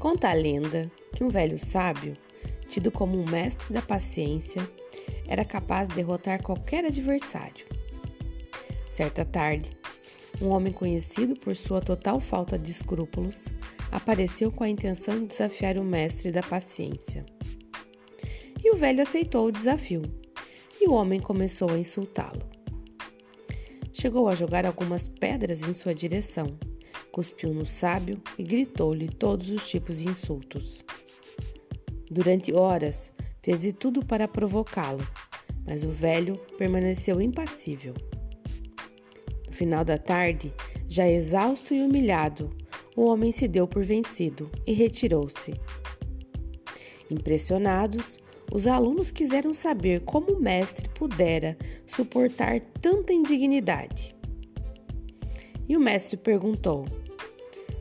Conta a lenda que um velho sábio, tido como um mestre da paciência, era capaz de derrotar qualquer adversário. Certa tarde, um homem conhecido por sua total falta de escrúpulos apareceu com a intenção de desafiar o mestre da paciência. E o velho aceitou o desafio, e o homem começou a insultá-lo. Chegou a jogar algumas pedras em sua direção, cuspiu no sábio e gritou-lhe todos os tipos de insultos. Durante horas, fez de tudo para provocá-lo, mas o velho permaneceu impassível. No final da tarde, já exausto e humilhado, o homem se deu por vencido e retirou-se. Impressionados, os alunos quiseram saber como o mestre pudera suportar tanta indignidade. E o mestre perguntou: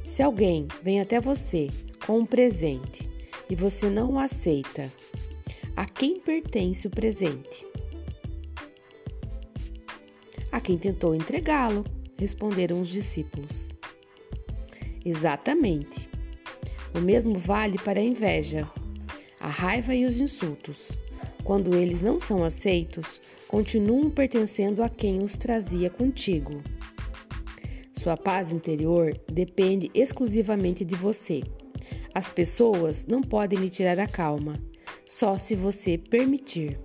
Se alguém vem até você com um presente e você não o aceita, a quem pertence o presente? A quem tentou entregá-lo, responderam os discípulos. Exatamente. O mesmo vale para a inveja, a raiva e os insultos. Quando eles não são aceitos, continuam pertencendo a quem os trazia contigo. Sua paz interior depende exclusivamente de você. As pessoas não podem lhe tirar a calma, só se você permitir.